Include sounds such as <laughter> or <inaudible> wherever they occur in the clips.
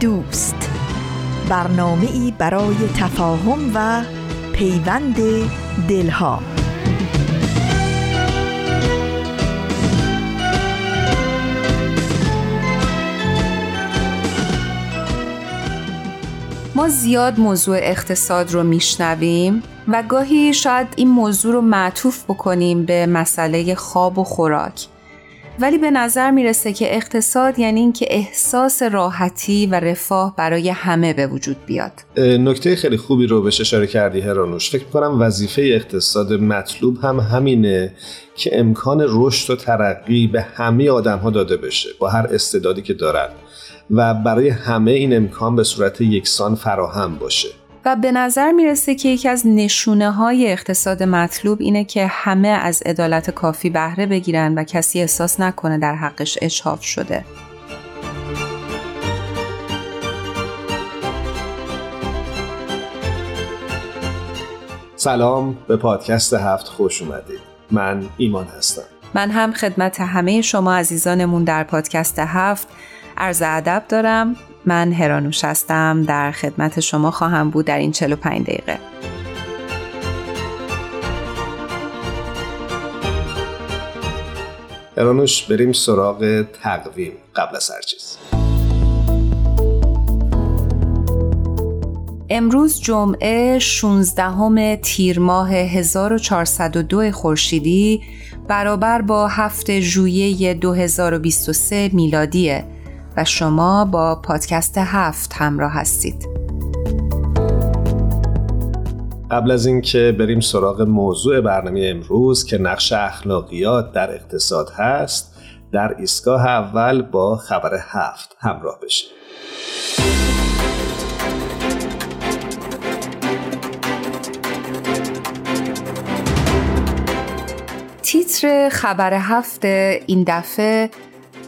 دوست. برنامه ای برای تفاهم و پیوند دلها. ما زیاد موضوع اقتصاد رو میشنویم و گاهی شاید این موضوع رو معطوف بکنیم به مسئله خواب و خوراک. ولی به نظر می‌رسه که اقتصاد یعنی اینکه احساس راحتی و رفاه برای همه به وجود بیاد. نکته خیلی خوبی رو بهش اشاره کردی هرانوش. فکر کنم وظیفه اقتصاد مطلوب هم همینه که امکان رشد و ترقی به همه آدم ها داده بشه با هر استعدادی که دارن و برای همه این امکان به صورت یکسان فراهم باشه. و به نظر می‌رسه که یکی از نشونه های اقتصاد مطلوب اینه که همه از عدالت کافی بهره بگیرن و کسی احساس نکنه در حقش اجحاف شده. سلام به پادکست هفت خوش اومدید. من ایمان هستم. من هم خدمت همه شما عزیزانمون در پادکست هفت عرض ادب دارم من هرانوش هستم. در خدمت شما خواهم بود در این 45 دقیقه. هرانوش بریم سراغ تقویم قبل از هر چیز. امروز جمعه 16 تیر ماه 1402 خورشیدی برابر با هفت ژوئیه 2023 میلادیه. و شما با پادکست هفت همراه هستید. قبل از اینکه بریم سراغ موضوع برنامه امروز که نقش اخلاقیات در اقتصاد هست در ایستگاه اول با خبر هفت همراه بشیم. تیتر خبر هفت این دفعه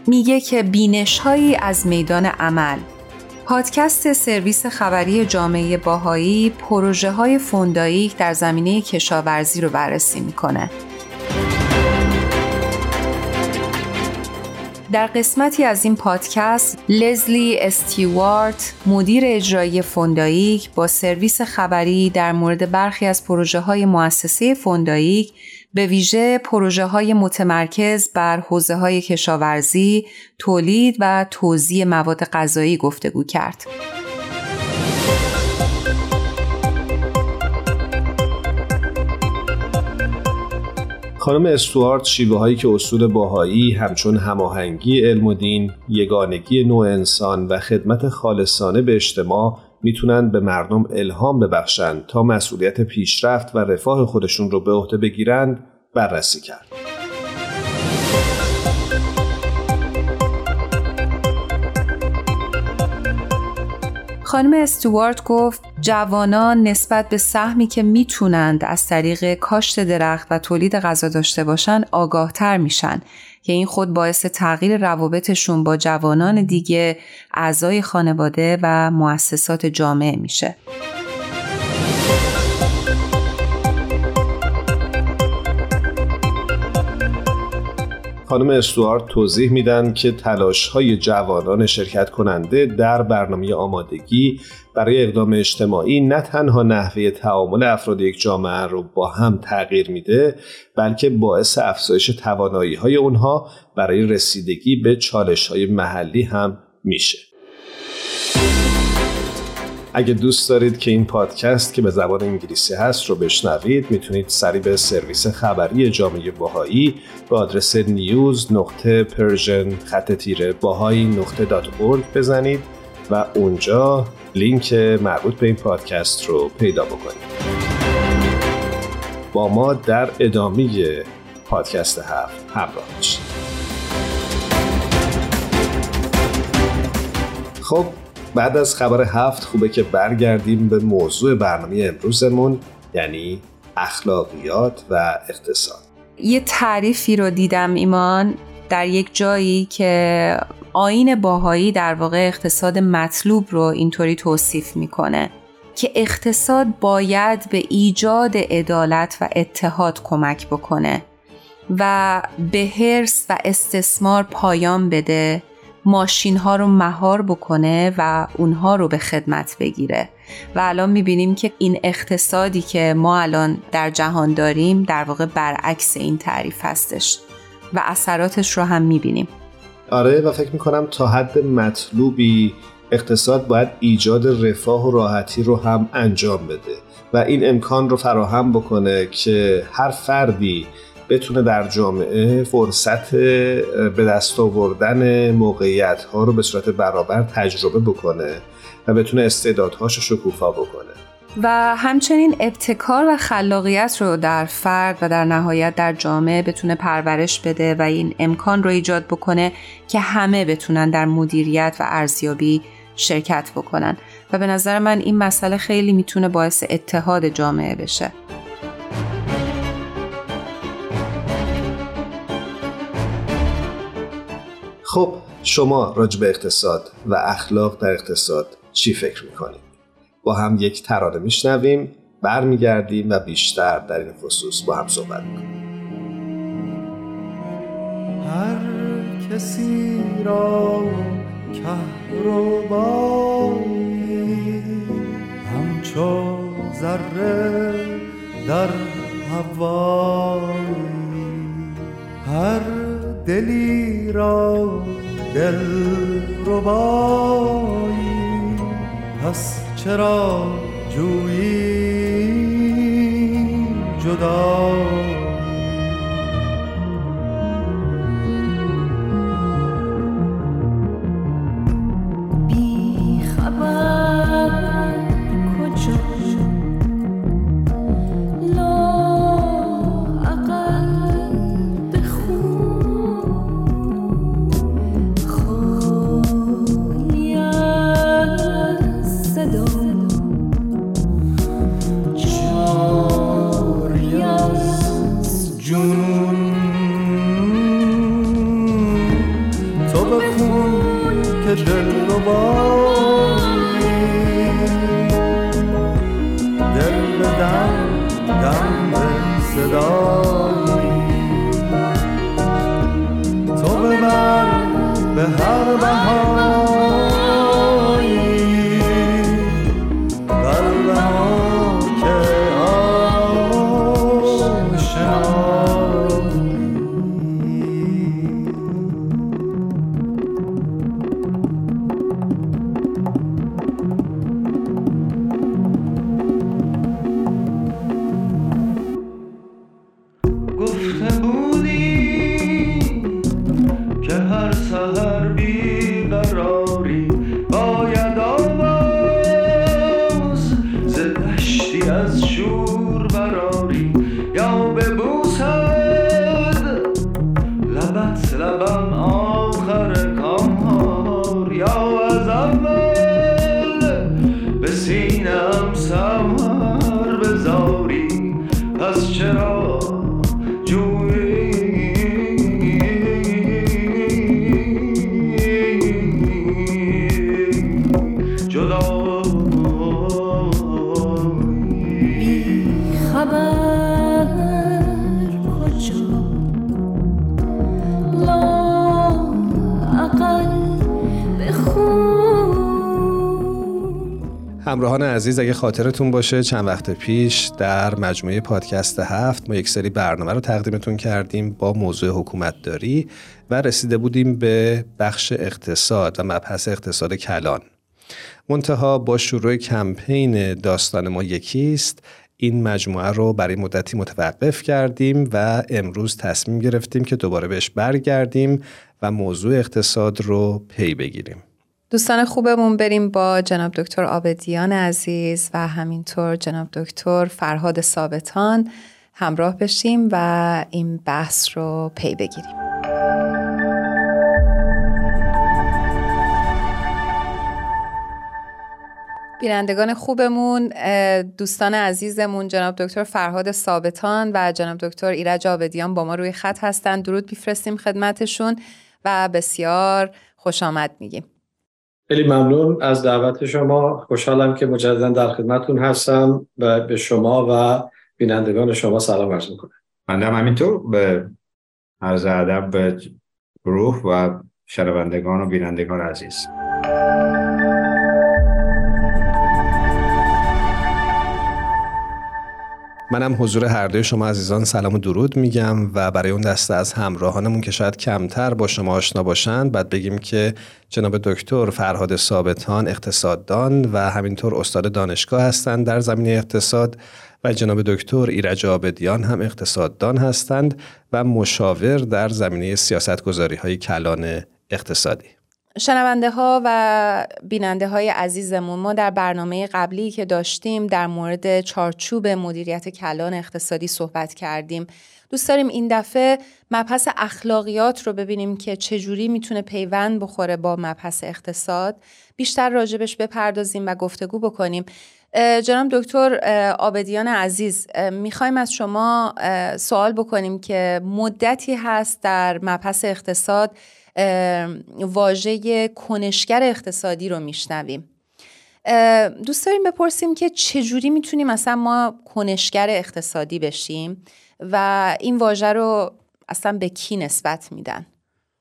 میگه که بینش هایی از میدان عمل پادکست سرویس خبری جامعه باهایی پروژه های فونداییک در زمینه کشاورزی رو بررسی می‌کنه. در قسمتی از این پادکست لزلی استیوارت مدیر اجرایی فونداییک با سرویس خبری در مورد برخی از پروژه های مؤسسه فونداییک به ویژه پروژه های متمرکز بر حوزه های کشاورزی، تولید و توزیع مواد غذایی گفتگو کرد. خانم استوارت شیوه هایی که اصول باهایی همچون هماهنگی علم و دین، یگانگی نوع انسان و خدمت خالصانه به اجتماع می‌تونن به مردم الهام ببخشند تا مسئولیت پیشرفت و رفاه خودشون رو به عهده بگیرند بررسی کرد. خانم استوارت گفت جوانان نسبت به سهمی که می‌تونند از طریق کاشت درخت و تولید غذا داشته باشند آگاهتر میشن که این خود باعث تغییر روابطشون با جوانان دیگه اعضای خانواده و مؤسسات جامعه میشه. خانم استوارت توضیح میدن که تلاش های جوانان شرکت کننده در برنامه آمادگی برای اقدام اجتماعی نه تنها نحوه تعامل افراد یک جامعه رو با هم تغییر میده بلکه باعث افزایش توانایی های اونها برای رسیدگی به چالش های محلی هم میشه. اگه دوست دارید که این پادکست که به زبان انگلیسی هست رو بشنوید می‌تونید سری به سرویس خبری جامعه باهایی به آدرس news نقطه Persian خط تیره Bahai نقطه dot بزنید و اونجا لینک مربوط به این پادکست رو پیدا بکنید. با ما در ادامه پادکست هفت همراه باشید. خب بعد از خبر هفت خوبه که برگردیم به موضوع برنامه امروزمون یعنی اخلاقیات و اقتصاد. یه تعریفی رو دیدم ایمان در یک جایی که آین باهایی در واقع اقتصاد مطلوب رو اینطوری توصیف می‌کنه که اقتصاد باید به ایجاد عدالت و اتحاد کمک بکنه و به حرس و استثمار پایان بده ماشین ها رو مهار بکنه و اونها رو به خدمت بگیره. و الان می‌بینیم که این اقتصادی که ما الان در جهان داریم در واقع برعکس این تعریف هستش و اثراتش رو هم می‌بینیم. آره و فکر می‌کنم تا حد مطلوبی اقتصاد باید ایجاد رفاه و راحتی رو هم انجام بده و این امکان رو فراهم بکنه که هر فردی بتونه در جامعه فرصت به دست آوردن موقعیت ها رو به صورت برابر تجربه بکنه و بتونه استعدادهاش رو شکوفا بکنه. و همچنین ابتکار و خلاقیت رو در فرد و در نهایت در جامعه بتونه پرورش بده و این امکان رو ایجاد بکنه که همه بتونن در مدیریت و ارزیابی شرکت بکنن. و به نظر من این مسئله خیلی می‌تونه باعث اتحاد جامعه بشه. خب شما راجع به اقتصاد و اخلاق در اقتصاد چی فکر می‌کنید؟ با هم یک ترانه میشنویم برمیگردیم و بیشتر در این خصوص با هم صحبت می‌کنیم هر کسی را کهربایی همچو ذره در هوایی هر دلی را دل ربایی. پس چرا جویی جدا؟ همراهان عزیز اگه خاطرتون باشه چند وقت پیش در مجموعه پادکست هفت ما یک سری برنامه رو تقدیمتون کردیم با موضوع حکومت داری و رسیده بودیم به بخش اقتصاد و مبحث اقتصاد کلان. منتها با شروع کمپین داستان ما یکیست. این مجموعه رو برای مدتی متوقف کردیم و امروز تصمیم گرفتیم که دوباره بهش برگردیم و موضوع اقتصاد رو پی بگیریم. دوستان خوبمون بریم با جناب دکتر آبدیان عزیز و همینطور جناب دکتر فرهاد ثابتان همراه بشیم و این بحث رو پی بگیریم. بینندگان خوبمون دوستان عزیزمون جناب دکتر فرهاد ثابتان و جناب دکتر ایرج آبدیان با ما روی خط هستن درود بیفرستیم خدمتشون و بسیار خوش آمد میگیم خیلی ممنون از دعوت شما. خوشحالم که مجددا در خدمتتون هستم و به شما و بینندگان شما سلام عرض می‌کنم. من هم همینطور به عرض ادب به گروه و شنوندگان و بینندگان عزیز. منم حضور هر دوی شما عزیزان سلام و درود میگم و برای اون دسته از همراهانمون که شاید کمتر با شما آشنا باشند بعد بگیم که جناب دکتر فرهاد ثابتان اقتصاددان و همینطور استاد دانشگاه هستند در زمینه اقتصاد و جناب دکتر ایرج آبدیان هم اقتصاددان هستند و مشاور در زمینه سیاستگذاری های کلان اقتصادی. شنونده ها و بیننده های عزیزمون ما در برنامه قبلی که داشتیم در مورد چارچوب مدیریت کلان اقتصادی صحبت کردیم. دوست داریم این دفعه مبحث اخلاقیات رو ببینیم که چجوری می‌تونه پیوند بخوره با مبحث اقتصاد. بیشتر راجبش بپردازیم و گفتگو بکنیم. جناب دکتر آبدیان عزیز می‌خوایم از شما سوال بکنیم که مدتی هست در مبحث اقتصاد واژه کنشگر اقتصادی رو میشنویم. دوست داریم بپرسیم که چجوری می‌تونیم مثلا ما کنشگر اقتصادی بشیم و این واژه رو اصلا به کی نسبت میدن؟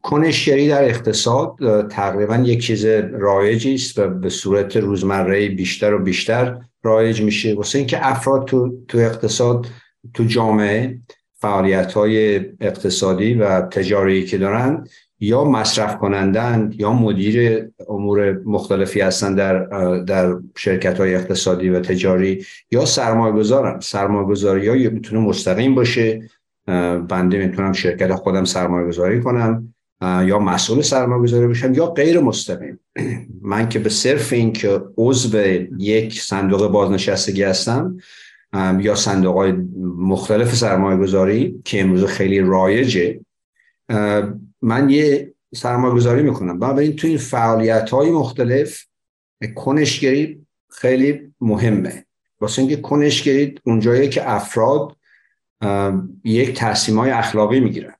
کنشگری در اقتصاد تقریبا یک چیز رایجی است و به صورت روزمره بیشتر و بیشتر رایج میشه. واسه اینکه افراد تو, تو اقتصاد تو جامعه فعالیت های اقتصادی و تجاری که دارن یا مصرف کنندن یا مدیر امور مختلفی هستن در در شرکت های اقتصادی و تجاری یا سرمایه گذارن سرمایه گذاری یا می‌تونه مستقیم باشه بنده می‌تونم شرکت خودم سرمایه گذاری کنم یا مسئول سرمایه گذاری بشم یا غیر مستقیم. <clears throat> من که به صرف این که عضو یک صندوق بازنشستگی هستم یا صندوق های مختلف سرمایه گذاری که امروز خیلی رایجه من یه سرمایه گذاری می‌کنم. بنابراین تو این فعالیت های مختلف کنشگری خیلی مهمه. واسه اینکه کنشگری اونجایی که افراد یک تصمیم های اخلاقی می‌گیرن.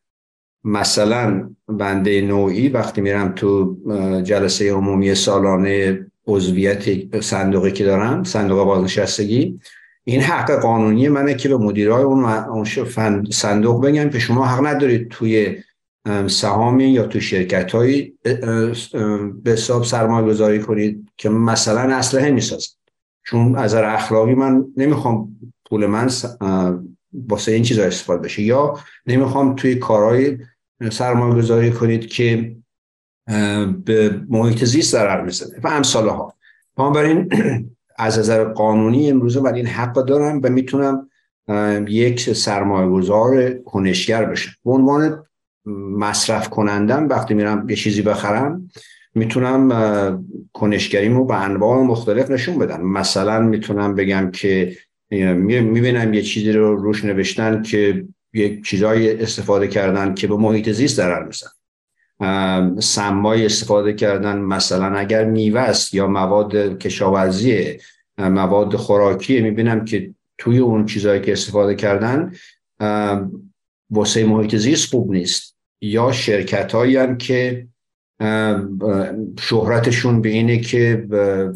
مثلا بنده نوعی وقتی میرم تو جلسه عمومی سالانه عضویت صندوقی که دارم صندوق بازنشستگی این حق قانونی منه که به مدیرای اون صندوق بگم که شما حق ندارید توی سهامی یا تو شرکت هایی به حساب سرمایه گذاری کنید که مثلا اسلحه می‌سازن. چون از اخلاقی من نمی‌خوام پول من واسه این چیزا استفاده بشه. یا نمی‌خوام توی کارهای سرمایه گذاری کنید که به محیط زیست ضرر می‌زنه. و امثال ها بنابراین <clears throat> از نظر قانونی امروزه ولی این حق دارم و می‌تونم یک سرمایه گذار کنشگر بشم. به عنوان مصرف کنندم وقتی میرم یه چیزی بخرم می‌تونم کنشگریمو به انواع مختلف نشون بدم. مثلا می‌تونم بگم که می‌بینم یه چیزی رو روش نوشتن که یک چیزایی استفاده کردن که به محیط زیست ضرر میزن. سمای استفاده کردن مثلا اگر میوه است یا مواد کشاورزی مواد خوراکی می‌بینم که توی اون چیزهایی که استفاده کردن واسه محیط زیست خوب نیست. یا شرکت هایی که شهرتشون به اینه که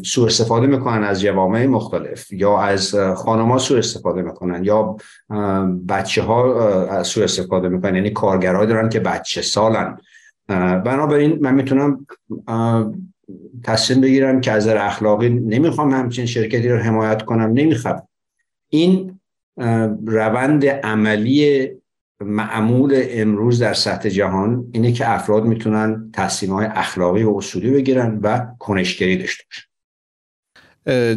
سوء استفاده می‌کنن از جوامع مختلف یا از خانما سوء استفاده می‌کنن یا بچه ها سوء استفاده می‌کنن. یعنی کارگرها دارن که بچه سالن. بنابراین من می‌تونم تصمیم بگیرم که از اخلاقی نمی‌خوام همچین شرکتی رو حمایت کنم. نمی‌خوام. این روند عملی معمول امروز در سطح جهان اینه که افراد می‌تونن تصمیم های اخلاقی و اصولی بگیرن و کنشگری داشته باشن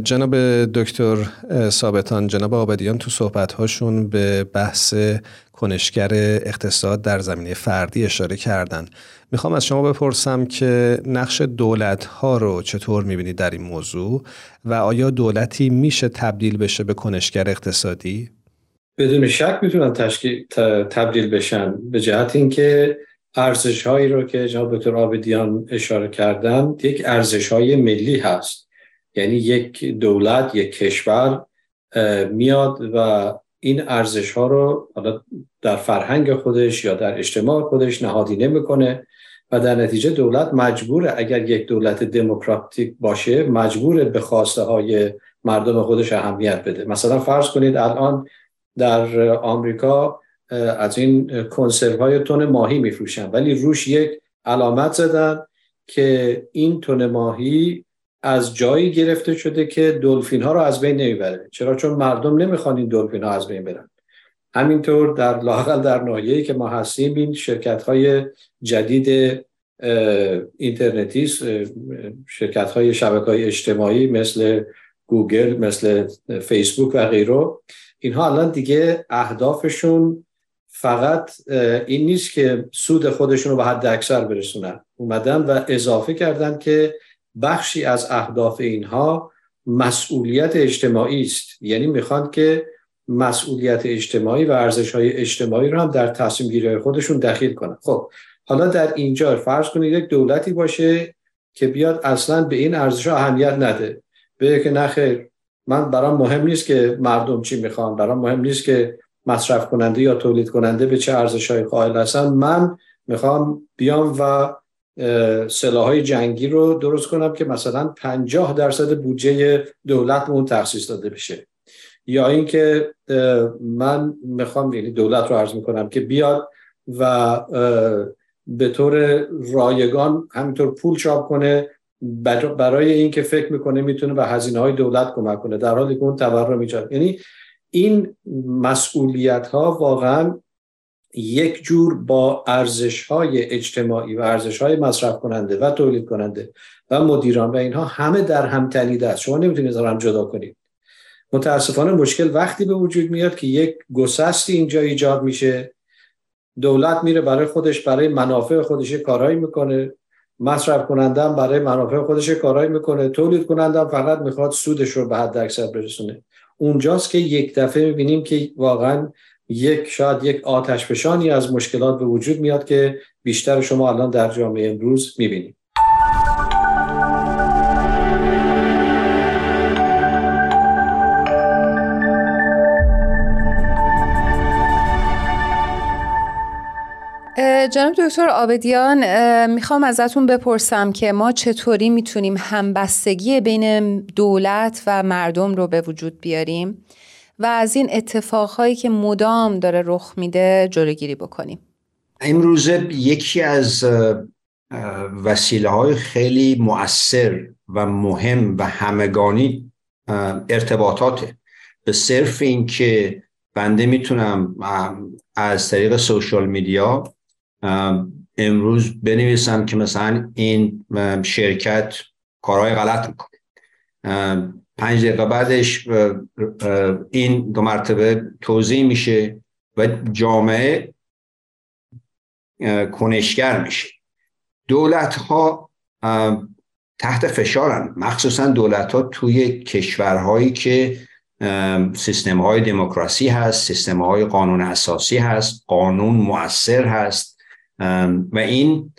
جناب دکتر ثابتان جناب آبدیان تو صحبت هاشون به بحث کنشگر اقتصاد در زمینه فردی اشاره کردن می‌خوام از شما بپرسم که نقش دولت ها رو چطور می‌بینید در این موضوع و آیا دولتی میشه تبدیل بشه به کنشگر اقتصادی؟ بدون شک می‌تونن تشکیل تبدیل بشن به جهت اینکه ارزش هایی رو که جناب دکتر آبدیان اشاره کردن یک ارزش های ملی هست. یعنی یک دولت یک کشور میاد و این ارزش ها رو حالا در فرهنگ خودش یا در اجتماع خودش نهادی نمی‌کنه و در نتیجه دولت مجبوره. اگر یک دولت دموکراتیک باشه مجبوره به خواسته های مردم خودش اهمیت بده. مثلا فرض کنید الان در آمریکا از این کنسرو های تون ماهی میفروشن. ولی روش یک علامت زدن که این تون ماهی از جایی گرفته شده که دلفین ها رو از بین نمی‌بره. چرا؟ چون مردم نمی‌خوان این دلفین ها از بین برن. همینطور در لاقل در ناحیه‌ای که ما هستیم این شرکت های جدید اینترنتی شرکت های شبکه های اجتماعی مثل گوگل مثل فیسبوک و غیره اینها الان دیگه اهدافشون فقط این نیست که سود خودشون رو به حد اکثر برسونن. اومدن و اضافه کردن که بخشی از اهداف اینها مسئولیت اجتماعی است. یعنی می‌خوان که مسئولیت اجتماعی و ارزش های اجتماعی رو هم در تصمیم گیری خودشون دخیل کنن. خب حالا در اینجا فرض کنید یک دولتی باشه که بیاد اصلا به این ارزش اهمیت نده. بگه که نخیر من برام مهم نیست که مردم چی می‌خوان برام مهم نیست که مصرف کننده یا تولید کننده به چه ارزش های قائل هستن. من می‌خوام بیام و سلاحهای جنگی رو درست کنم که مثلا 50 درصد بودجه دولت اون تخصیص داده بشه. یا اینکه من می‌خوام یعنی دولت رو عرض می‌کنم که بیاد و به طور رایگان همینطور پول چاپ کنه برای اینکه فکر می‌کنه می‌تونه به هزینه های دولت کمک کنه در حالی که اون تورم ایجاد یعنی این مسئولیت ها واقعا یک جور با ارزش های اجتماعی و ارزش های مصرف کننده و تولید کننده و مدیران و اینها همه در هم تنیده است. شما نمی‌تونید هم جدا کنید. متاسفانه مشکل وقتی به وجود میاد که یک گسستی اینجا ایجاد میشه. دولت میره برای خودش برای منافع خودش کارهایی می‌کنه. مصرف کننده هم برای منافع خودش کارهایی می‌کنه. تولید کننده هم فقط می‌خواد سودش رو به حد اکثر برسونه. اونجاست که یک دفعه می‌بینیم که واقعا یک شاید یک آتش از مشکلات به وجود میاد که بیشتر شما الان در جامعه امروز می‌بینید. جناب دکتر آبدیان می‌خوام ازتون بپرسم که ما چطوری می‌تونیم همبستگی بین دولت و مردم رو به وجود بیاریم و از این اتفاقهایی که مدام داره رخ میده جلوگیری بکنیم؟ امروزه یکی از وسیله های خیلی مؤثر و مهم و همگانی ارتباطاته. به صرف این که بنده می‌تونم از طریق سوشال میدیا امروز بنویسم که مثلا این شرکت کارهای غلط می‌کنه. پنج دقیقه بعدش این دو مرتبه توضیح میشه و جامعه کنشگر میشه. دولت ها تحت فشارن. مخصوصا دولت ها توی کشورهایی که سیستم های دموکراسی هست سیستم های قانون اساسی هست قانون مؤثر هست. و این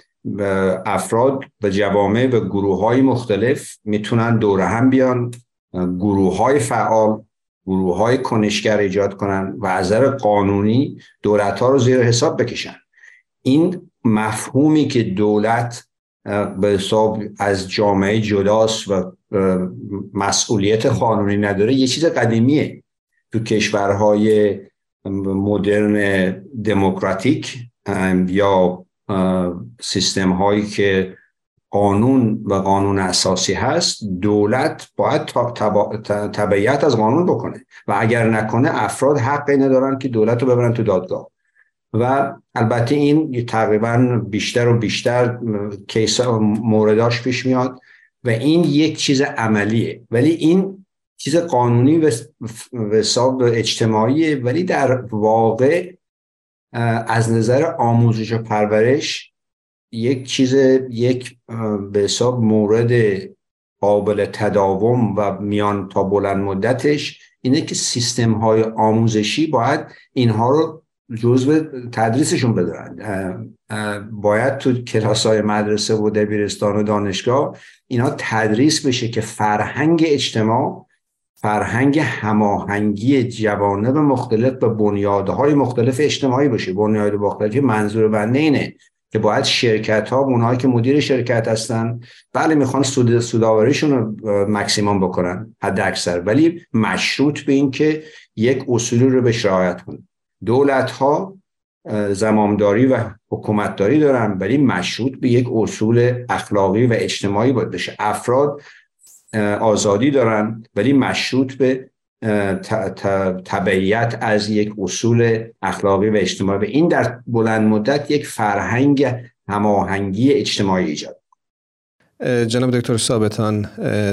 افراد و جوامع و گروه های مختلف می‌تونن دور هم بیان گروه های فعال گروه های کنشگر ایجاد کنن و از نظر قانونی دولت ها رو زیر حساب بکشن. این مفهومی که دولت به حساب از جامعه جداست و مسئولیت قانونی نداره یه چیز قدیمیه. تو کشورهای مدرن دموکراتیک یا سیستم هایی که قانون و قانون اساسی هست دولت باید تبعیت از قانون بکنه و اگر نکنه افراد حقی ندارن که دولت رو ببرن تو دادگاه. و البته این تقریبا بیشتر و بیشتر کیس مورداش پیش میاد و این یک چیز عملیه. ولی این چیز قانونی و حساب اجتماعیه ولی در واقع از نظر آموزش و پرورش یک چیز یک به حساب مورد قابل تداوم و میان تا بلند مدتش اینه که سیستم های آموزشی باید اینها رو جزء تدریسشون بدارن. باید تو کلاس های مدرسه و دبیرستان و دانشگاه اینا تدریس بشه که فرهنگ اجتماع فرهنگ هماهنگی جوانب مختلف و بنیادهای مختلف اجتماعی باشه. بنیاد مختلفی منظور بنده اینه که باید شرکت ها اونهایی که مدیر شرکت هستن بله می‌خوان سود سوداوریشون رو مکسیموم بکنن حد اکثر. ولی مشروط به این که یک اصولی رو به رعایت کنن. دولت ها زمامداری و حکومتداری دارن ولی مشروط به یک اصول اخلاقی و اجتماعی باید بشه افراد آزادی دارن ولی مشروط به تبعیت از یک اصول اخلاقی و اجتماعی. و این در بلند مدت یک فرهنگ هماهنگی اجتماعی ایجاد جناب دکتر ثابتان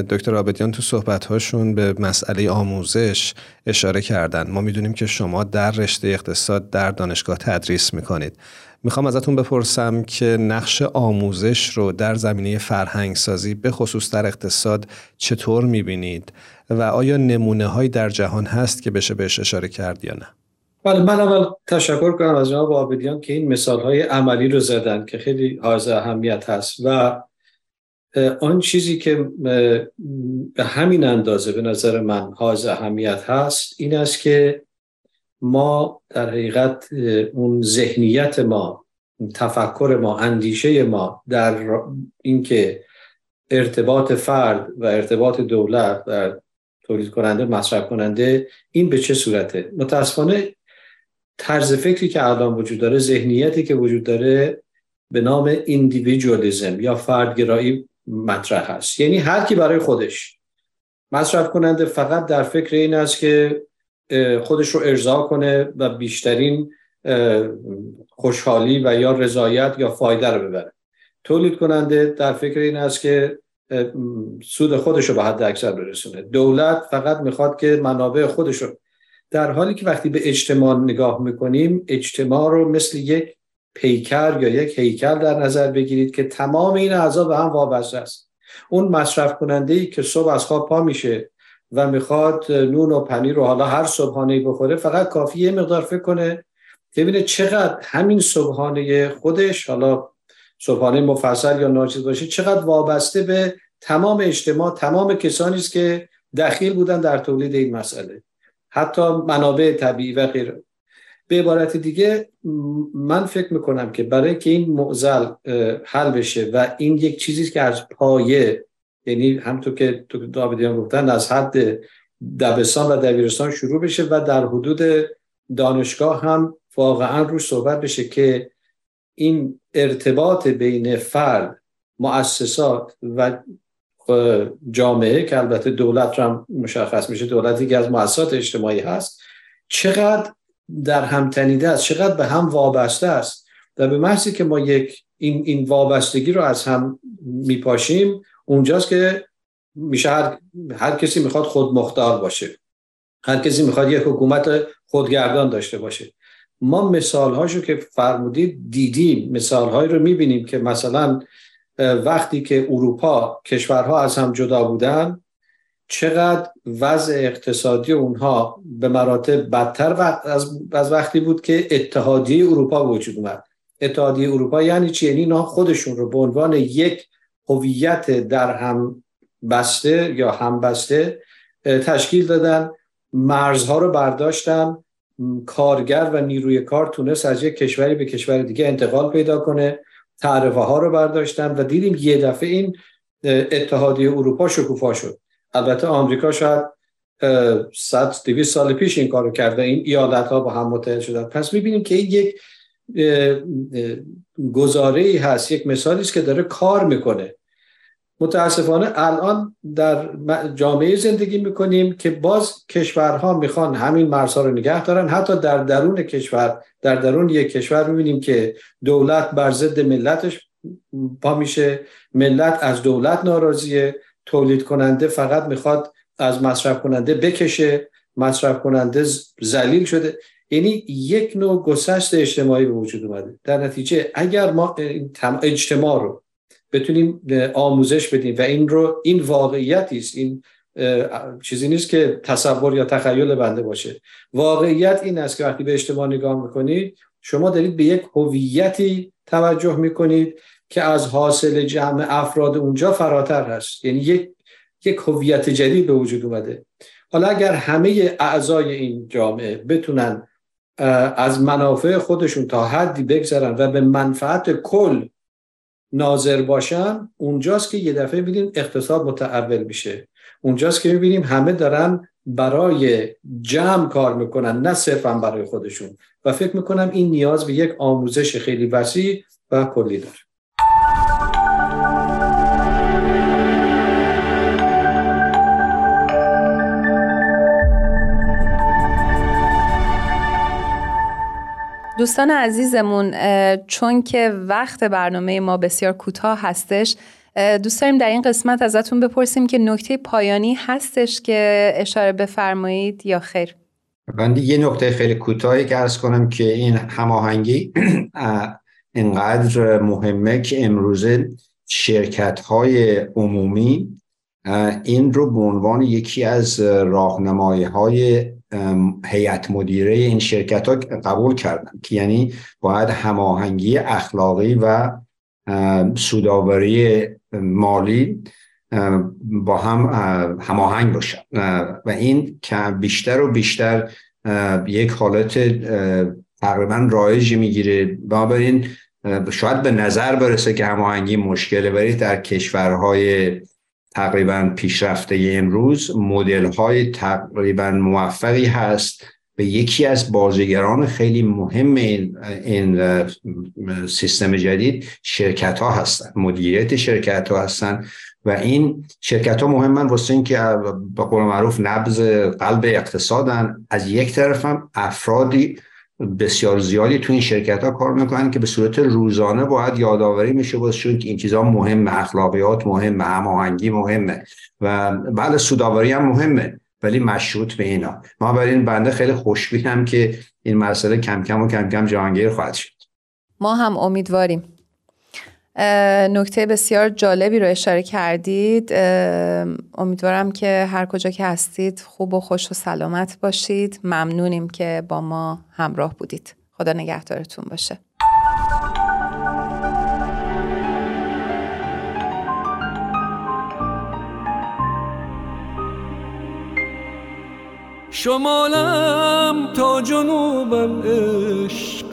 دکتر آبدیان تو صحبتهاشون به مسئله آموزش اشاره کردن. ما می‌دونیم که شما در رشته اقتصاد در دانشگاه تدریس می‌کنید. می‌خوام ازتون بپرسم که نقش آموزش رو در زمینه فرهنگ سازی به خصوص در اقتصاد چطور می‌بینید؟ و آیا نمونه هایی در جهان هست که بشه بهش اشاره کرد یا نه؟ بله من اول تشکر کنم از جناب آبدیان که این مثال های عملی رو زدن که خیلی حائز اهمیت هست و آن چیزی که به همین اندازه به نظر من حائز اهمیت هست این است که ما در حقیقت اون ذهنیت ما تفکر ما اندیشه ما در اینکه ارتباط فرد و ارتباط دولت و تولید کننده مصرف کننده این به چه صورته؟ متاسفانه طرز فکری که الان وجود داره ذهنیتی که وجود داره به نام ایندیویدوالیزم یا فردگرایی مطرح هست یعنی هر کی برای خودش مصرف کننده فقط در فکر این است که خودش رو ارضا کنه و بیشترین خوشحالی و یا رضایت یا فایده رو ببره. تولید کننده در فکر این است که سود خودش رو به حد اکثر برسونه. دولت فقط می‌خواد که منابع خودش رو در حالی که وقتی به اجتماع نگاه می‌کنیم اجتماع رو مثل یک پیکر یا یک هیکل در نظر بگیرید که تمام این اعضا به هم وابسته است. اون مصرف کننده ای که صبح از خواب پا میشه و می‌خواد نون و پنیر رو حالا هر صبحانه بخوره فقط کافی یه مقدار فکر کنه ببینه چقدر همین صبحانه خودش حالا صبحانه مفصل یا ناچیز باشه چقدر وابسته به تمام اجتماع تمام کسانی است که دخیل بودن در تولید این مسئله. حتی منابع طبیعی و غیره. به عبارت دیگه من فکر می‌کنم که برای که این معضل حل بشه و این یک چیزی که از پایه یعنی همطور که تو داویدیان گفتن از حد دبستان و دبیرستان شروع بشه و در حدود دانشگاه هم واقعا روش صحبت بشه که این ارتباط بین فرد مؤسسات و جامعه که البته دولت رو هم مشخص میشه دولتی که از مؤسسات اجتماعی هست چقدر در هم تنیده است چقدر به هم وابسته است. و به محضی که ما یک این, این وابستگی رو از هم میپاشیم اونجاست که میشه هر, هر کسی می‌خواد خود مختار باشه. هر کسی می‌خواد یک حکومت خودگردان داشته باشه. ما مثال هاشو که فرمودید دیدیم. مثال هایی رو می‌بینیم که مثلا وقتی که اروپا کشورها از هم جدا بودن چقدر وضع اقتصادی اونها به مراتب بدتر از وقتی بود که اتحادیه اروپا وجود اومد. اتحادیه اروپا یعنی چی؟ یعنی اینا خودشون رو به عنوان یک هویت در هم بسته یا هم بسته تشکیل دادن. مرزها رو برداشتن. کارگر و نیروی کار تونست از یک کشوری به کشور دیگه انتقال پیدا کنه. تعرفه ها رو برداشتن و دیدیم یه دفعه این اتحادیه اروپا شکوفا شد. البته آمریکا شاید 100 200 سال پیش این کارو کرده. این ایالت ها با هم متحد شدن. پس می‌بینیم که این یک گزاره ای هست. یک مثالی است که داره کار می‌کنه. متاسفانه الان در جامعه زندگی می‌کنیم که باز کشورها می‌خوان همین مرزها رو نگه دارن. حتی در درون کشور در درون یک کشور می‌بینیم که دولت بر ضد ملتش پا میشه. ملت از دولت ناراضیه. تولید کننده فقط می‌خواد از مصرف کننده بکشه. مصرف کننده زلیل شده. یعنی یک نوع گسست اجتماعی به وجود اومده. در نتیجه اگر ما اجتماع رو بتونیم آموزش بدیم و این رو این واقعیتی است این چیزی نیست که تصور یا تخیل بنده باشه. واقعیت این است که وقتی به اجتماع نگاه می‌کنید شما دارید به یک هویتی توجه می‌کنید که از حاصل جمع افراد اونجا فراتر هست. یعنی یک یک هویت جدید به وجود اومده. حالا اگر همه اعضای این جامعه بتونن از منافع خودشون تا حدی بگذرن و به منفعت کل ناظر باشن اونجاست که یه دفعه ببینیم اقتصاد متعول میشه. اونجاست که می‌بینیم همه دارن برای جمع کار می‌کنن نه صرفا برای خودشون. و فکر می‌کنم این نیاز به یک آموزش خیلی وسیع و کلی داره. دوستان عزیزمون چون که وقت برنامه ما بسیار کوتاه هستش دوست داریم در این قسمت ازتون بپرسیم که نکته پایانی هستش که اشاره بفرمایید یا خیر؟ من یه نکته خیلی کوتاهی که ارز کنم که این هماهنگی اینقدر مهمه که امروزه شرکت های عمومی این رو به عنوان یکی از راهنمایی های هیئت مدیره این شرکت ها قبول کردن که یعنی باید هماهنگی اخلاقی و سوداوری مالی با هم هماهنگ باشن. و این که بیشتر و بیشتر یک حالت تقریبا رایجی می‌گیره. بنابراین شاید به نظر برسه که هماهنگی مشکله ولی در کشورهای تقریبا پیشرفته امروز مدل های تقریبا موفقی هست به یکی از بازیگران خیلی مهم این, این سیستم جدید شرکت ها هستن مدیریت شرکت ها هستن و این شرکت ها مهمن واسه این که به قول معروف نبز قلب اقتصادن. از یک طرف هم افرادی بسیار زیادی تو این شرکت ها کار می‌کنن که به صورت روزانه باید یادآوری میشه واسه که این چیزها مهمه اخلاقیات مهمه هماهنگی مهمه و بله سوداوری هم مهمه ولی مشروط به اینا. ما برای این بنده خیلی خوشبینم که این مسئله کم کم و کم کم جهانگیر خواهد شد. ما هم امیدواریم. نکته بسیار جالبی رو اشاره کردید. امیدوارم که هر کجا که هستید خوب و خوش و سلامت باشید. ممنونیم که با ما همراه بودید. خدا نگهدارتون باشه. شمالم تا جنوبم عشق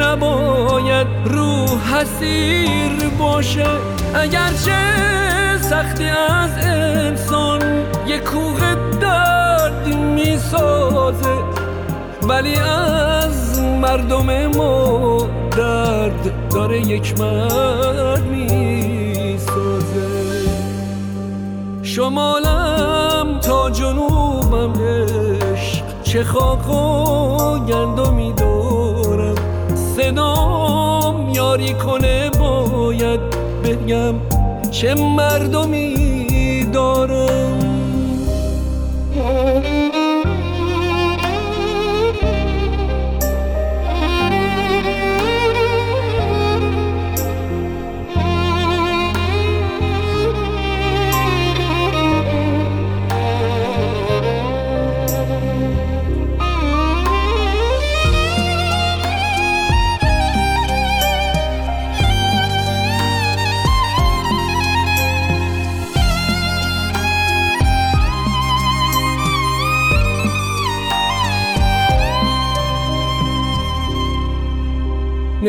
نباید رو حسیر باشه. اگرچه سختی از انسان یک کوه درد می‌سازه ولی از مردم ما درد داره یک مرد می‌سازه. شمالم تا جنوبم عشق چه خاک و گندمی دارم صدام یاری کنه باید بگم چه مردمی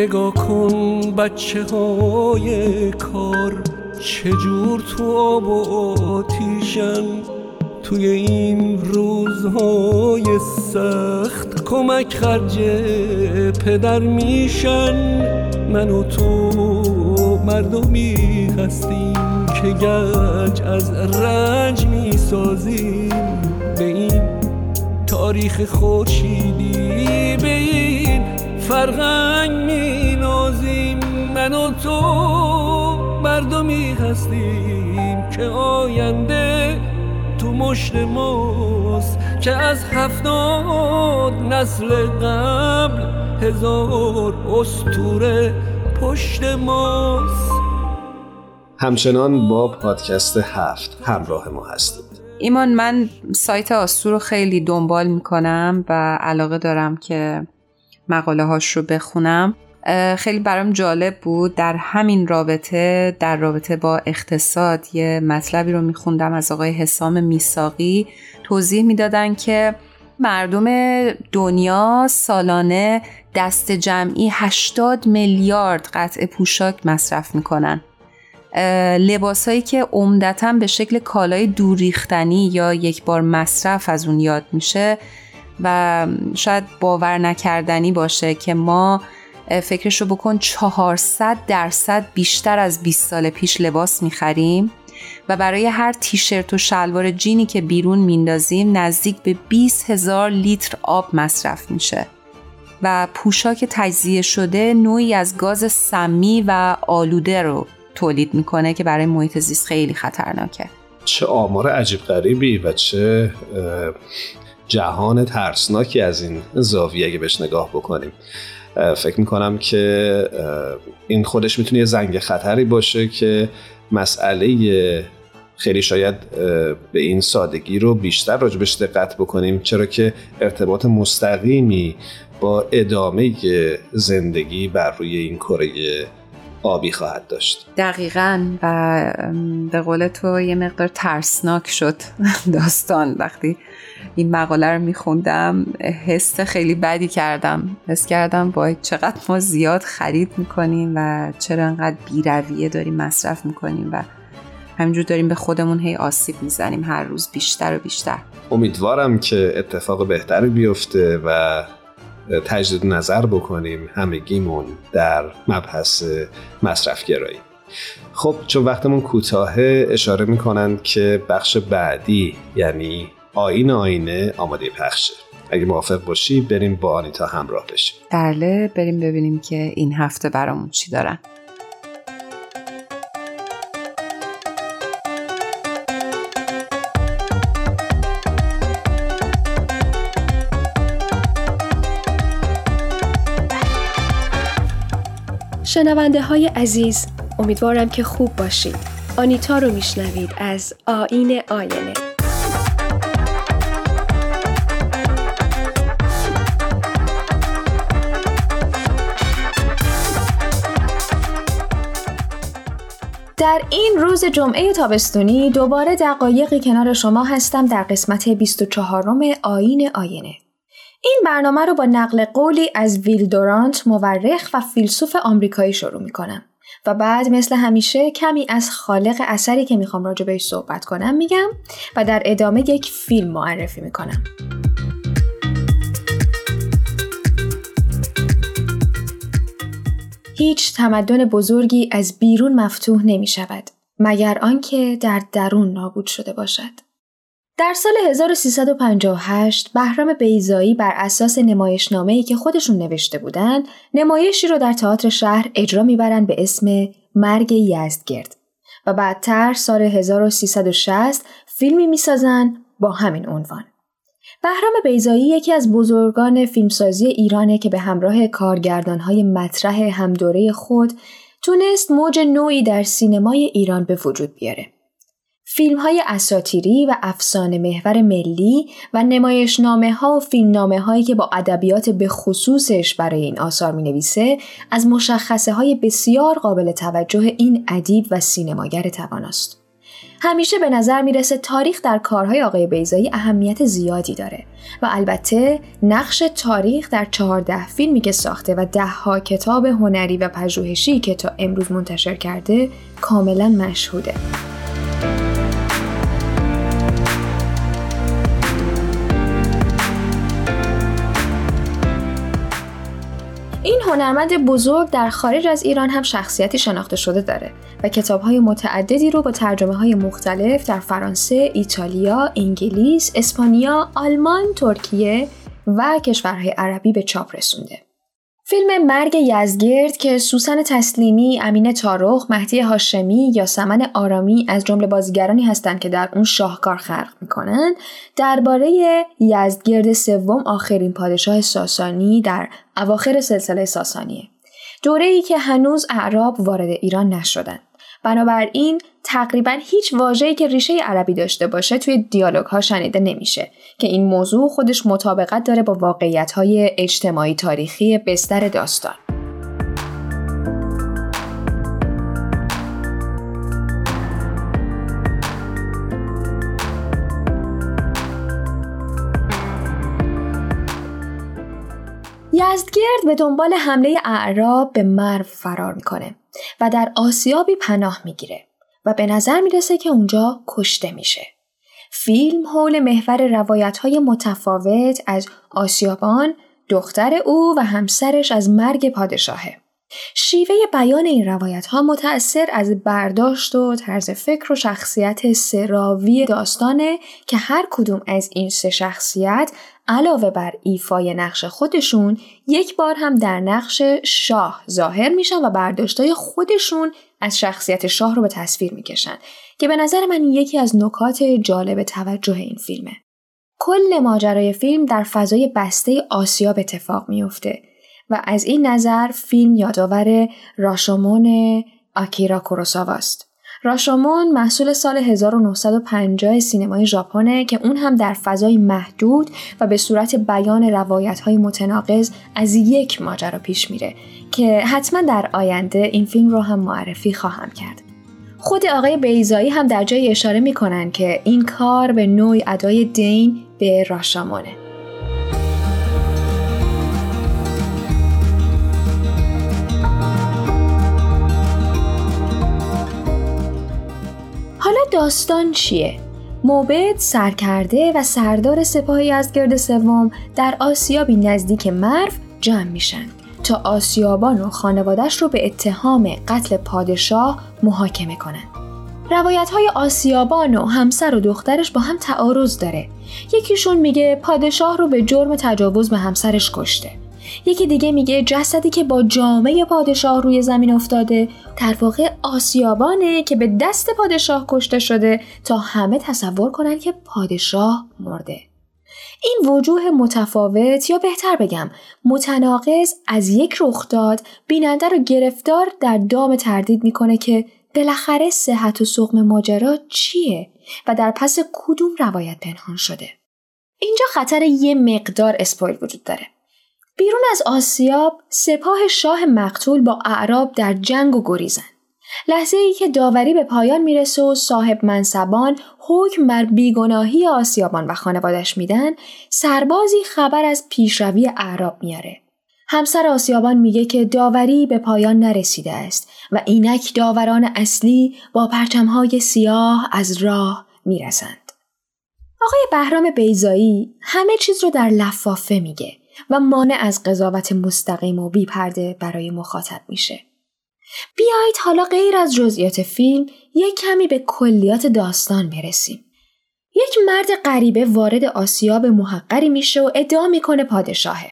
نگاه کن بچه های کار چجور تو آب و آتیشن؟ توی این روزهای سخت کمک خرج پدر میشن. من و تو مردمی هستیم که گنج از رنج می‌سازیم. به این تاریخ خورشیدی به فرهنگ می نازیم من و تو مردمی هستیم که آینده تو مشت ماست. که از هفتاد نسل قبل هزار استوره پشت ماست. همچنان با پادکست هفت همراه ما هستید. ایمان من سایت آسو رو خیلی دنبال می‌کنم و علاقه دارم که مقاله هاش رو بخونم. خیلی برام جالب بود. در همین رابطه در رابطه با اقتصاد یه مطلبی رو میخوندم از آقای حسام میساقی توضیح می‌دادن که مردم دنیا سالانه دست جمعی 80 میلیارد قطع پوشاک مصرف می‌کنن. لباسهایی که عمدتا به شکل کالای دوریختنی یا یک بار مصرف از اون یاد میشه و شاید باور نکردنی باشه که ما فکرشو بکن 400 درصد بیشتر از 20 سال پیش لباس می‌خریم و برای هر تیشرت و شلوار جینی که بیرون میندازیم نزدیک به 20 هزار لیتر آب مصرف میشه و پوشاک تجزیه شده نوعی از گاز سمی و آلوده رو تولید می‌کنه که برای محیط زیست خیلی خطرناکه. چه آمار عجیب غریبی و چه جهان ترسناکی از این زاویه اگه بهش نگاه بکنیم. فکر می‌کنم که این خودش می‌تونه یه زنگ خطری باشه که مسئله خیلی شاید به این سادگی رو بیشتر راجبش دقت بکنیم. چرا که ارتباط مستقیمی با ادامه زندگی بر روی این کره آبی خواهد داشت. دقیقا و به قول تو یه مقدار ترسناک شد <laughs> داستان. وقتی این مقاله رو میخوندم حس خیلی بدی کردم. حس کردم باید چقدر ما زیاد خرید می‌کنیم و چرا انقدر بیرویه داریم مصرف می‌کنیم و همینجور داریم به خودمون هی آسیب می‌زنیم هر روز بیشتر و بیشتر. امیدوارم که اتفاق بهتری بیفته و تجدید نظر بکنیم همگیمون در مبحث مصرف گرایی خب چون وقتمون کوتاهه اشاره می‌کنن که بخش بعدی یعنی آین آینه آماده پخشه اگه موافق باشی بریم با آنیتا همراه بشیم. بله بریم ببینیم که این هفته برامون چی دارن. شنونده های عزیز امیدوارم که خوب باشید آنیتا رو میشنوید از آین آینه در این روز جمعه تابستونی دوباره دقایقی کنار شما هستم در قسمت 24 آین آینه. این برنامه رو با نقل قولی از ویل دورانت مورخ و فیلسوف آمریکایی شروع می‌کنم و بعد مثل همیشه کمی از خالق اثری که می‌خوام راجع بهش صحبت کنم میگم و در ادامه یک فیلم معرفی می‌کنم. هیچ تمدن بزرگی از بیرون مفتوح نمی شود مگر آنکه در درون نابود شده باشد. در سال 1358 بهرام بیزایی بر اساس نمایشنامه‌ای که خودشون نوشته بودند، نمایشی رو در تئاتر شهر اجرا می‌برند به اسم مرگ یزدگرد و بعدتر سال 1360 فیلمی می‌سازن با همین عنوان. بهرام بیزایی یکی از بزرگان فیلمسازی ایرانه که به همراه کارگردانهای مطرح همدوره خود تونست موج نوعی در سینمای ایران به وجود بیاره. فیلم های اساتیری و افسانه محور ملی و نمایشنامه ها و فیلمنامه هایی که با ادبیات به خصوصش برای این آثار می نویسه از مشخصه های بسیار قابل توجه این ادیب و سینماگر تواناست. همیشه به نظر می‌رسه تاریخ در کارهای آقای بیزایی اهمیت زیادی داره و البته نقش تاریخ در چهارده فیلمی که ساخته و ها کتاب هنری و پژوهشی که تا امروز منتشر کرده کاملا مشهوده. هنرمند بزرگ در خارج از ایران هم شخصیتی شناخته شده داره و کتابهای متعددی رو با ترجمه های مختلف در فرانسه، ایتالیا، انگلیس، اسپانیا، آلمان، ترکیه و کشورهای عربی به چاپ رسونده. فیلم مرگ یزگرد که سوسن تسلیمی، امین تارخ، مهدی هاشمی یا سمن آرامی از جمله بازیگرانی هستند که در اون شاهکار خلق می‌کنند درباره یزدگرد سوم آخرین پادشاه ساسانی در اواخر سلسله ساسانیه. دوره ای که هنوز اعراب وارد ایران نشدند. بنابراین تقریبا هیچ واژه‌ای که ریشه عربی داشته باشه توی دیالوگ ها شنیده نمیشه که این موضوع خودش مطابقت داره با واقعیت های اجتماعی تاریخی بستر داستان. یزدگرد به دنبال حمله اعراب به مرو فرار می‌کنه و در آسیابی پناه می‌گیره و به نظر می‌رسه که اونجا کشته میشه. فیلم حول محور روایت های متفاوت از آسیابان، دختر او و همسرش از مرگ پادشاهه. شیوه بیان این روایت ها متأثر از برداشت و طرز فکر و شخصیت سراوی داستانه که هر کدوم از این سه شخصیت علاوه بر ایفای نقش خودشون یک بار هم در نقش شاه ظاهر میشن و برداشتای خودشون از شخصیت شاه رو به تصویر می‌کشن که به نظر من یکی از نکات جالب توجه این فیلمه. کل ماجرای فیلم در فضای بسته آسیاب اتفاق میفته و از این نظر فیلم یادآور راشومون آکیرا کوروساواست. راشومون محصول سال 1950 سینمای ژاپنه که اون هم در فضای محدود و به صورت بیان روایت های متناقض از یک ماجرا پیش میره که حتما در آینده این فیلم رو هم معرفی خواهم کرد. خود آقای بیزایی هم در جای اشاره می‌کنن که این کار به نوعی ادای دین به راشامونه. داستان چیه؟ موبد سرکرده و سردار سپاهی از گرد سوم در آسیابی نزدیک مرف جمع میشن تا آسیابان و خانوادش رو به اتهام قتل پادشاه محاکمه کنند. روایت های آسیابان و همسر و دخترش با هم تعارض داره. یکیشون میگه پادشاه رو به جرم تجاوز به همسرش کشته. یکی دیگه میگه جسدی که با جامعه پادشاه روی زمین افتاده در واقع آسیابانه که به دست پادشاه کشته شده تا همه تصور کنن که پادشاه مرده. این وجوه متفاوت یا بهتر بگم متناقض از یک رخداد بیننده رو گرفتار در دام تردید می‌کنه که بالاخره صحت و سقم ماجرا چیه و در پس کدوم روایت پنهان شده اینجا خطر یه مقدار اسپایل وجود داره بیرون از آسیاب سپاه شاه مقتول با اعراب در جنگ و گریزن لحظه ای که داوری به پایان می‌رسه و صاحب منصبان حکم بر بیگناهی آسیابان و خانوادش میدن سربازی خبر از پیشروی اعراب میاره همسر آسیابان میگه که داوری به پایان نرسیده است و اینک داوران اصلی با پرچمهای سیاه از راه می‌رسند. آقای بهرام بیزایی همه چیز رو در لفافه میگه. و مانع از قضاوت مستقیم و بی پرده برای مخاطب میشه. بیایید حالا غیر از جزئیات فیلم یک کمی به کلیات داستان برسیم. یک مرد غریبه وارد آسیاب محقری میشه و ادعا می‌کنه پادشاهه.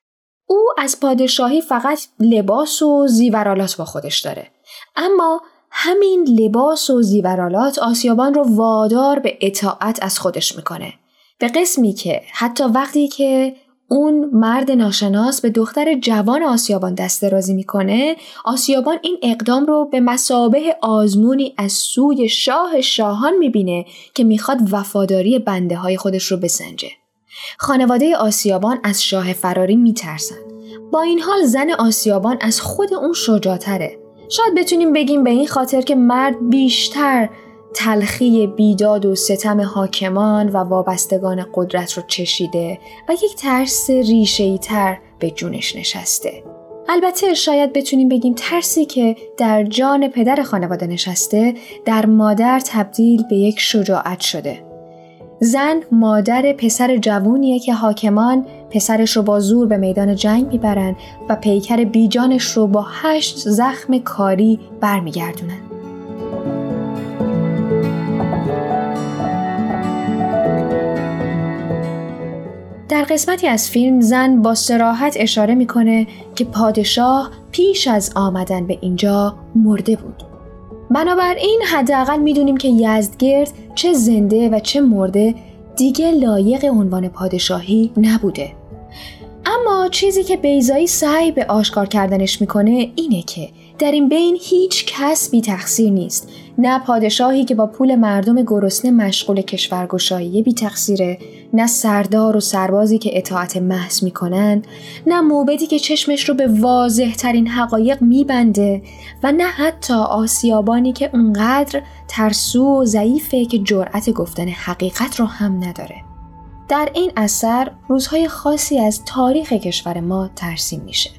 او از پادشاهی فقط لباس و زیورالات با خودش داره. اما همین لباس و زیورالات آسیابان رو وادار به اطاعت از خودش می‌کنه. به قسمی که حتی وقتی که اون مرد ناشناس به دختر جوان آسیابان دست درازی می‌کنه. آسیابان این اقدام رو به مسابه آزمونی از سوی شاه شاهان می‌بینه که می‌خواد وفاداری بنده های خودش رو بسنجه. خانواده آسیابان از شاه فراری میترسن. با این حال زن آسیابان از خود اون شجاعتره. شاید بتونیم بگیم به این خاطر که مرد بیشتر تلخی بیداد و ستم حاکمان و وابستگان قدرت رو چشیده و یک ترس ریشهی تر به جونش نشسته. البته شاید بتونیم بگیم ترسی که در جان پدر خانواده نشسته در مادر تبدیل به یک شجاعت شده. زن مادر پسر جوونیه که حاکمان پسرش رو با زور به میدان جنگ می‌برن و پیکر بیجانش رو با هشت زخم کاری برمیگردونن. در قسمتی از فیلم زن با سراحت اشاره می‌کنه که پادشاه پیش از آمدن به اینجا مرده بود. بنابراین حداقل می‌دونیم که یزدگرد چه زنده و چه مرده دیگه لایق عنوان پادشاهی نبوده. اما چیزی که بیزایی سعی به آشکار کردنش می‌کنه اینه که در این بین هیچ کس بی تقصیر نیست. نه پادشاهی که با پول مردم گرسنه مشغول کشورگشایی بی تقصیره نه سردار و سربازی که اطاعت محض می‌کنن نه موبدی که چشمش رو به واضح ترین حقایق میبنده و نه حتی آسیابانی که اونقدر ترسو و ضعیفه که جرأت گفتن حقیقت رو هم نداره. در این اثر روزهای خاصی از تاریخ کشور ما ترسیم میشه.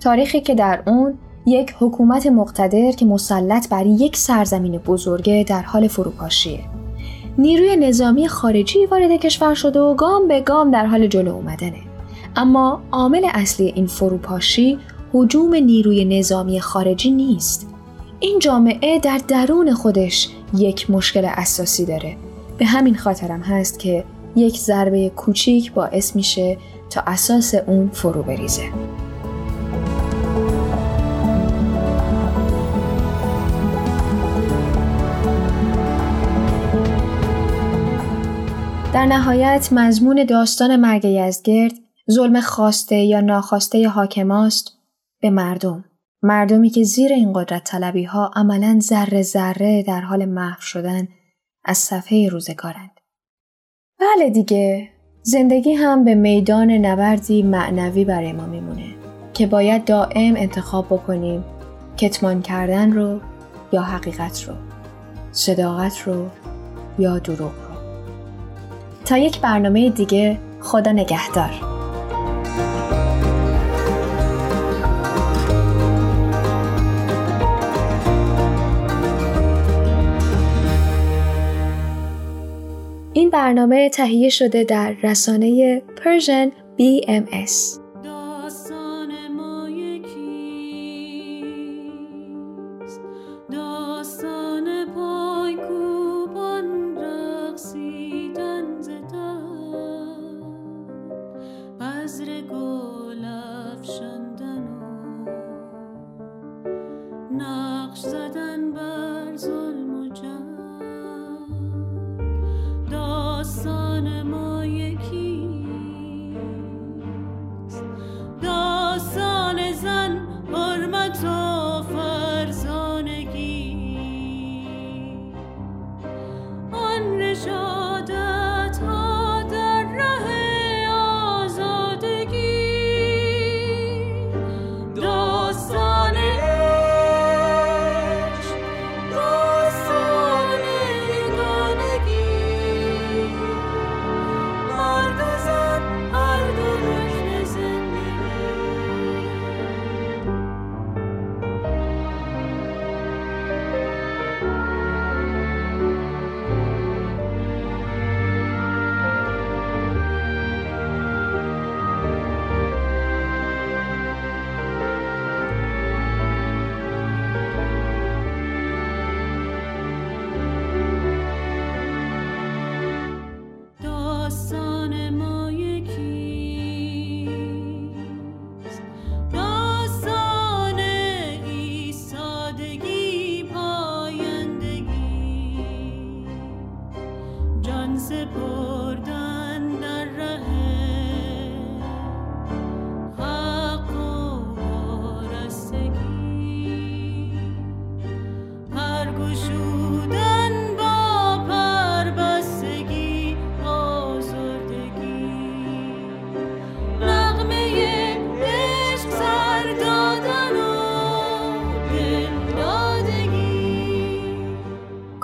تاریخی که در اون یک حکومت مقتدر که مسلط بر یک سرزمین بزرگه در حال فروپاشیه. نیروی نظامی خارجی وارد کشور شده و گام به گام در حال جلو اومدنه. اما عامل اصلی این فروپاشی حجوم نیروی نظامی خارجی نیست. این جامعه در درون خودش یک مشکل اساسی داره. به همین خاطرم هست که یک ضربه کوچیک باعث میشه تا اساس اون فرو بریزه. در نهایت مضمون داستان مرگ یزدگرد ظلم خواسته یا ناخواسته حاکماست به مردم. مردمی که زیر این قدرت طلبی ها عملا ذره ذره در حال محو شدن از صفحه روزگارند. بله دیگه زندگی هم به میدان نبردی معنوی برای ما میمونه که باید دائم انتخاب بکنیم کتمان کردن رو یا حقیقت رو صداقت رو یا دروغ رو تا یک برنامه دیگه خدا نگهدار. این برنامه تهیه شده در رسانه پرژن BMS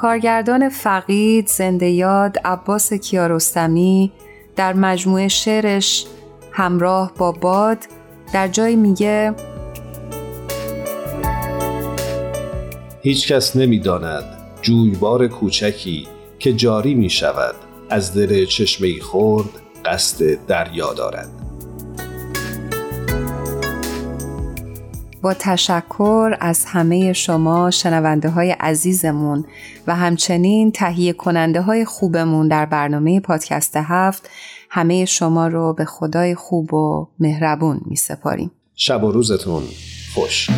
کارگردان فقید زنده یاد عباس کیارستمی در مجموعه شعرش همراه با باد در جای میگه هیچ کس نمی داند جویبار کوچکی که جاری می شود از دل چشمه خورد قصد دریا دارد. با تشکر از همه شما شنونده های عزیزمون و همچنین تهیه کننده های خوبمون در برنامه پادکست هفت همه شما رو به خدای خوب و مهربون می سپاریم شب و روزتون خوش.